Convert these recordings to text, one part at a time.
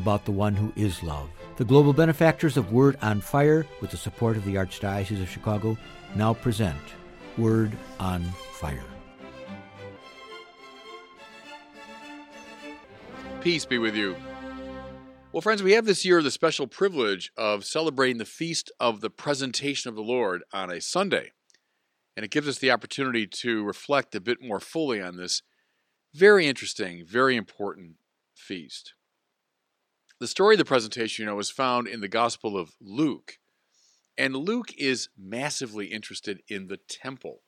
about the one who is love. The global benefactors of Word on Fire, with the support of the Archdiocese of Chicago, now present Word on Fire. Peace be with you. Well, friends, we have this year the special privilege of celebrating the feast of the presentation of the Lord on a Sunday. And it gives us the opportunity to reflect a bit more fully on this very interesting, very important feast. The story of the presentation, you know, is found in the Gospel of Luke. And Luke is massively interested in the temple.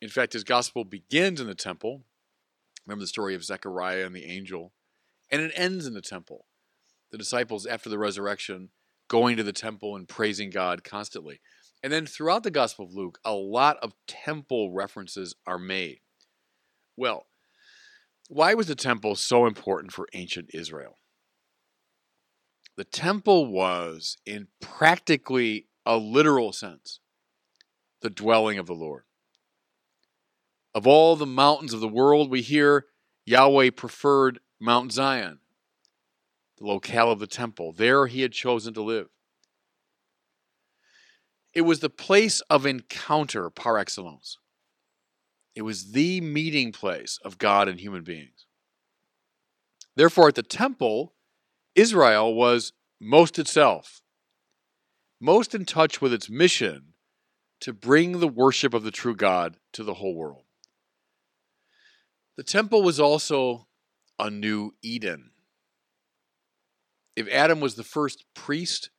In fact, his gospel begins in the temple. Remember the story of Zechariah and the angel? And it ends in the temple. The disciples, after the resurrection, going to the temple and praising God constantly. And then throughout the Gospel of Luke, a lot of temple references are made. Well, why was the temple so important for ancient Israel? The temple was, in practically a literal sense, the dwelling of the Lord. Of all the mountains of the world, we hear Yahweh preferred Mount Zion, the locale of the temple. There he had chosen to live. It was the place of encounter par excellence. It was the meeting place of God and human beings. Therefore, at the temple, Israel was most itself, most in touch with its mission to bring the worship of the true God to the whole world. The temple was also a new Eden. If Adam was the first priest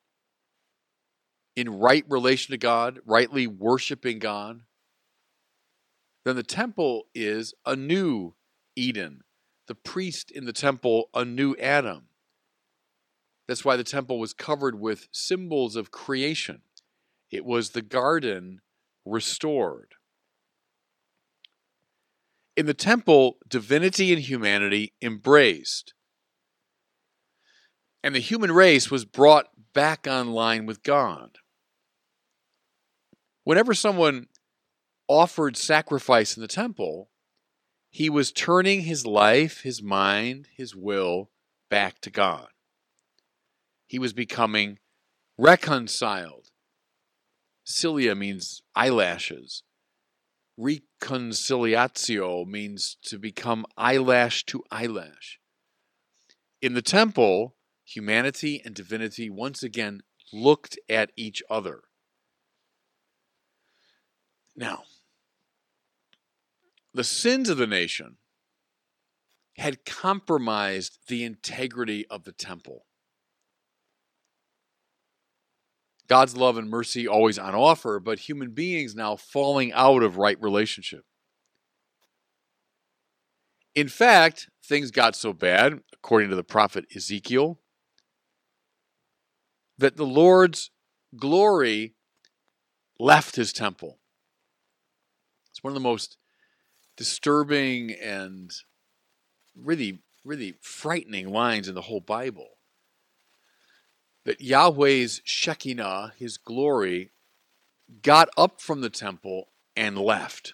in right relation to God, rightly worshiping God, then the temple is a new Eden. The priest in the temple, a new Adam. That's why the temple was covered with symbols of creation. It was the garden restored. In the temple, divinity and humanity embraced. And the human race was brought back online with God. Whenever someone offered sacrifice in the temple, he was turning his life, his mind, his will back to God. He was becoming reconciled. Cilia means eyelashes. Reconciliatio means to become eyelash to eyelash. In the temple, humanity and divinity once again looked at each other. Now, the sins of the nation had compromised the integrity of the temple. God's love and mercy always on offer, but human beings now falling out of right relationship. In fact, things got so bad, according to the prophet Ezekiel, that the Lord's glory left his temple. It's one of the most disturbing and really, really frightening lines in the whole Bible. That Yahweh's Shekinah, his glory, got up from the temple and left.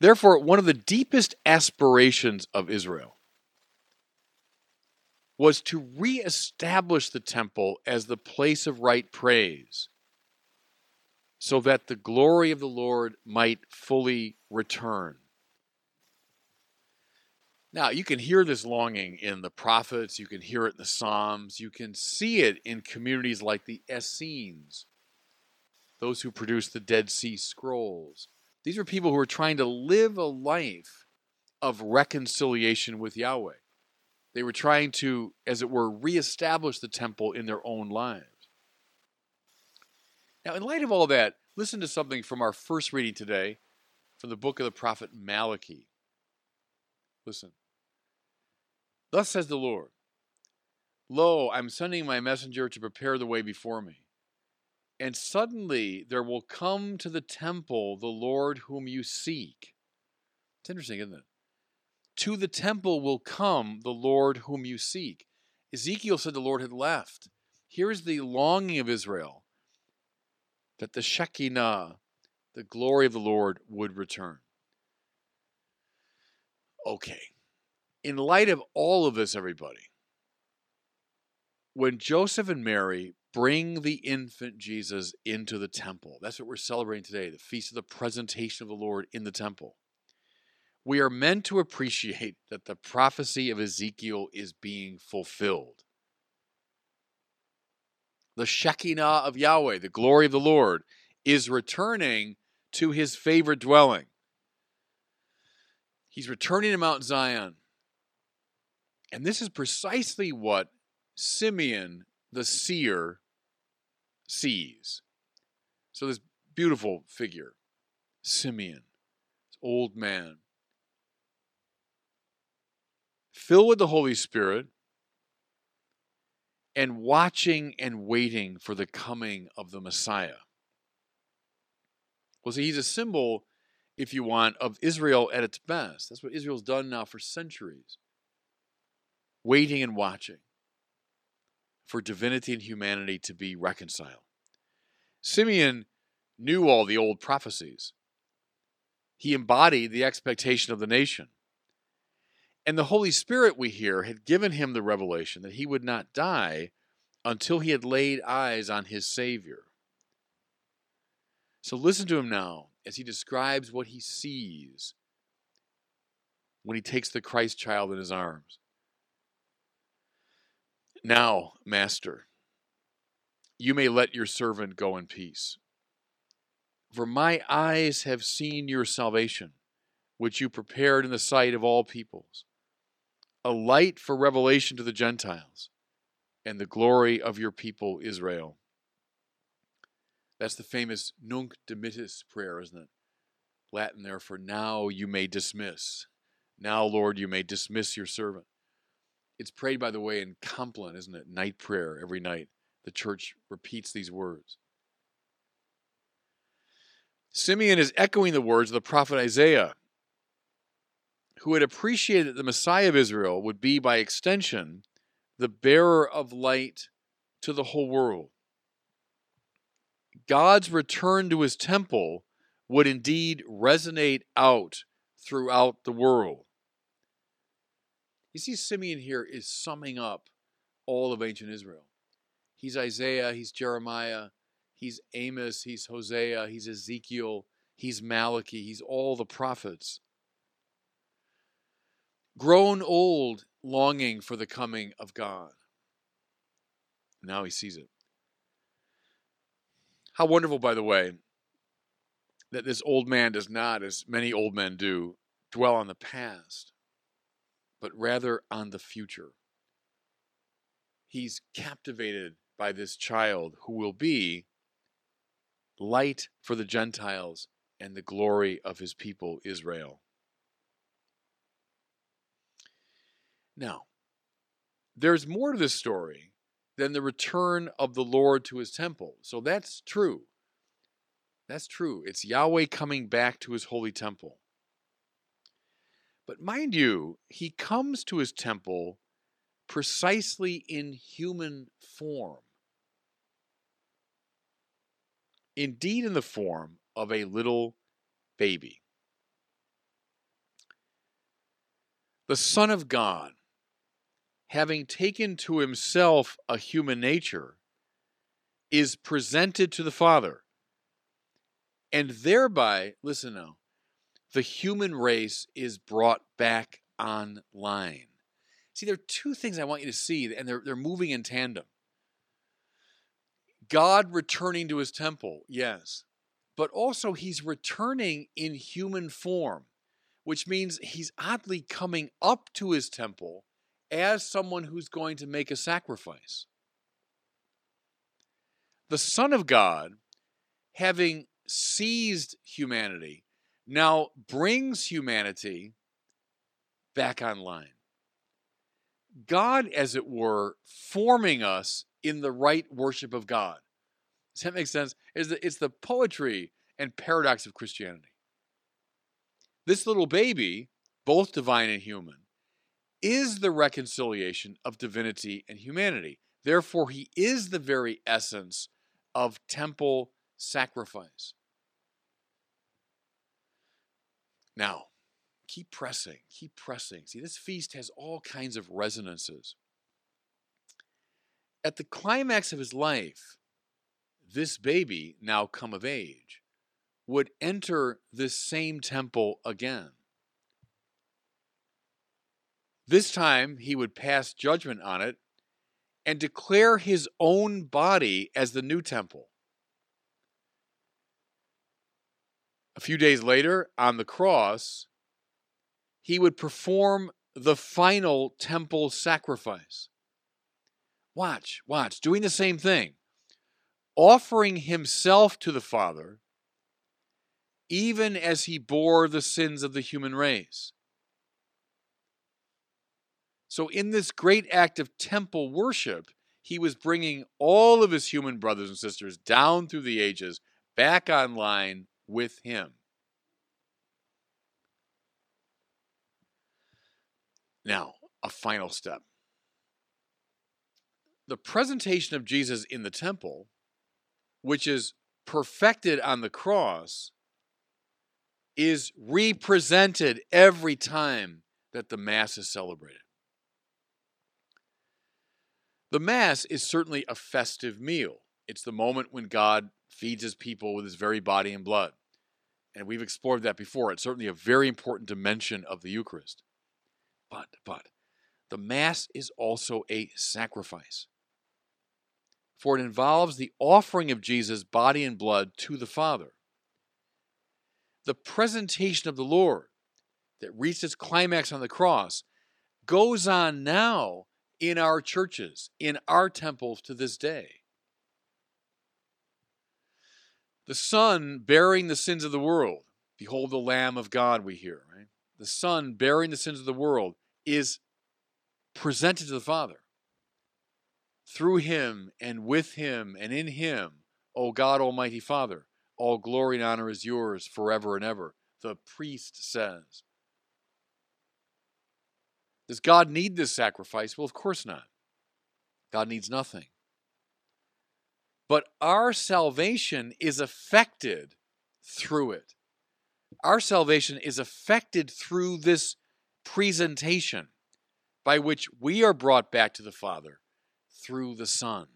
Therefore, one of the deepest aspirations of Israel was to reestablish the temple as the place of right praise so that the glory of the Lord might fully return. Now, you can hear this longing in the prophets, you can hear it in the Psalms, you can see it in communities like the Essenes, those who produced the Dead Sea Scrolls. These are people who are trying to live a life of reconciliation with Yahweh. They were trying to, as it were, reestablish the temple in their own lives. Now, in light of all that, listen to something from our first reading today from the book of the prophet Malachi. Listen. Thus says the Lord Lo, I'm sending my messenger to prepare the way before me. And suddenly there will come to the temple the Lord whom you seek. It's interesting, isn't it? To the temple will come the Lord whom you seek. Ezekiel said the Lord had left. Here's the longing of Israel that the Shekinah, the glory of the Lord, would return. Okay. In light of all of this, everybody, when Joseph and Mary bring the infant Jesus into the temple, that's what we're celebrating today, the feast of the presentation of the Lord in the temple. We are meant to appreciate that the prophecy of Ezekiel is being fulfilled. The Shekinah of Yahweh, the glory of the Lord, is returning to his favorite dwelling. He's returning to Mount Zion. And this is precisely what Simeon the seer sees. So, this beautiful figure, Simeon, this old man, filled with the Holy Spirit and watching and waiting for the coming of the Messiah. Well, see, he's a symbol, if you want, of Israel at its best. That's what Israel's done now for centuries waiting and watching for divinity and humanity to be reconciled. Simeon knew all the old prophecies. He embodied the expectation of the nation. And the Holy Spirit, we hear, had given him the revelation that he would not die until he had laid eyes on his Savior. So listen to him now as he describes what he sees when he takes the Christ child in his arms. Now, Master, you may let your servant go in peace. For my eyes have seen your salvation, which you prepared in the sight of all peoples, a light for revelation to the Gentiles, and the glory of your people Israel. That's the famous Nunc dimittis prayer, isn't it? Latin there for now you may dismiss. Now, Lord, you may dismiss your servant. It's prayed, by the way, in Compline, isn't it? Night prayer every night. The church repeats these words. Simeon is echoing the words of the prophet Isaiah, who had appreciated that the Messiah of Israel would be, by extension, the bearer of light to the whole world. God's return to his temple would indeed resonate out throughout the world. You see, Simeon here is summing up all of ancient Israel. He's Isaiah, he's Jeremiah, he's Amos, he's Hosea, he's Ezekiel, he's Malachi, he's all the prophets. Grown old, longing for the coming of God. Now he sees it. How wonderful, by the way, that this old man does not, as many old men do, dwell on the past but rather on the future. He's captivated by this child who will be light for the Gentiles and the glory of his people Israel. Now, there's more to this story than the return of the Lord to his temple. So that's true. That's true. It's Yahweh coming back to his holy temple. But mind you, he comes to his temple precisely in human form. Indeed, in the form of a little baby. The Son of God, having taken to himself a human nature, is presented to the Father. And thereby, listen now, the human race is brought back online. See, there are two things I want you to see, and they're, they're moving in tandem. God returning to his temple, yes, but also he's returning in human form, which means he's oddly coming up to his temple as someone who's going to make a sacrifice. The Son of God, having seized humanity, now brings humanity back online. God, as it were, forming us in the right worship of God. Does that make sense? It's the, it's the poetry and paradox of Christianity. This little baby, both divine and human, is the reconciliation of divinity and humanity. Therefore, he is the very essence of temple sacrifice. Now, keep pressing, keep pressing. See, this feast has all kinds of resonances. At the climax of his life, this baby, now come of age, would enter this same temple again. This time, he would pass judgment on it and declare his own body as the new temple. A few days later, on the cross, he would perform the final temple sacrifice. Watch, watch, doing the same thing, offering himself to the Father, even as he bore the sins of the human race. So, in this great act of temple worship, he was bringing all of his human brothers and sisters down through the ages back online with him. Now, a final step. The presentation of Jesus in the temple, which is perfected on the cross, is represented every time that the Mass is celebrated. The Mass is certainly a festive meal. It's the moment when God feeds his people with his very body and blood. And we've explored that before. It's certainly a very important dimension of the Eucharist. But, but, the Mass is also a sacrifice. For it involves the offering of Jesus' body and blood to the Father. The presentation of the Lord that reached its climax on the cross goes on now in our churches, in our temples to this day. The Son bearing the sins of the world. Behold the Lamb of God, we hear, right? The Son bearing the sins of the world is presented to the Father. Through him and with him and in him, O God Almighty Father, all glory and honor is yours forever and ever, the priest says. Does God need this sacrifice? Well, of course not. God needs nothing. But our salvation is affected through it. Our salvation is affected through this presentation by which we are brought back to the Father through the Son.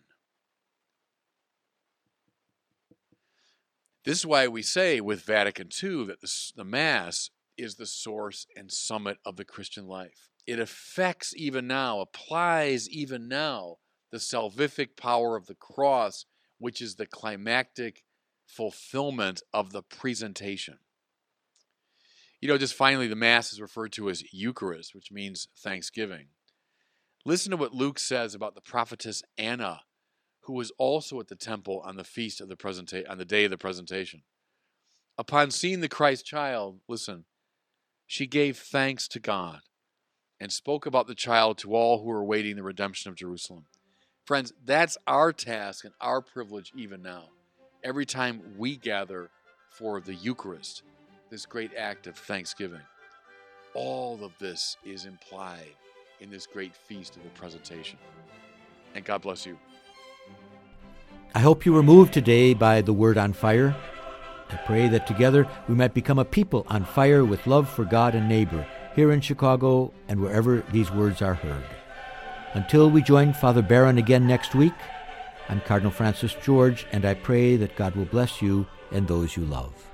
This is why we say with Vatican II that the, Mass is the source and summit of the Christian life. It affects even now, applies even now, the salvific power of the cross, which is the climactic fulfillment of the presentation. You know, just finally, the Mass is referred to as Eucharist, which means thanksgiving. Listen to what Luke says about the prophetess Anna, who was also at the temple on the feast of the presenta- on the day of the presentation. Upon seeing the Christ child, listen, she gave thanks to God and spoke about the child to all who were awaiting the redemption of Jerusalem. Friends, that's our task and our privilege even now. Every time we gather for the Eucharist, this great act of thanksgiving. All of this is implied in this great feast of the presentation. And God bless you. I hope you were moved today by the word on fire. I pray that together we might become a people on fire with love for God and neighbor here in Chicago and wherever these words are heard. Until we join Father Barron again next week, I'm Cardinal Francis George, and I pray that God will bless you and those you love.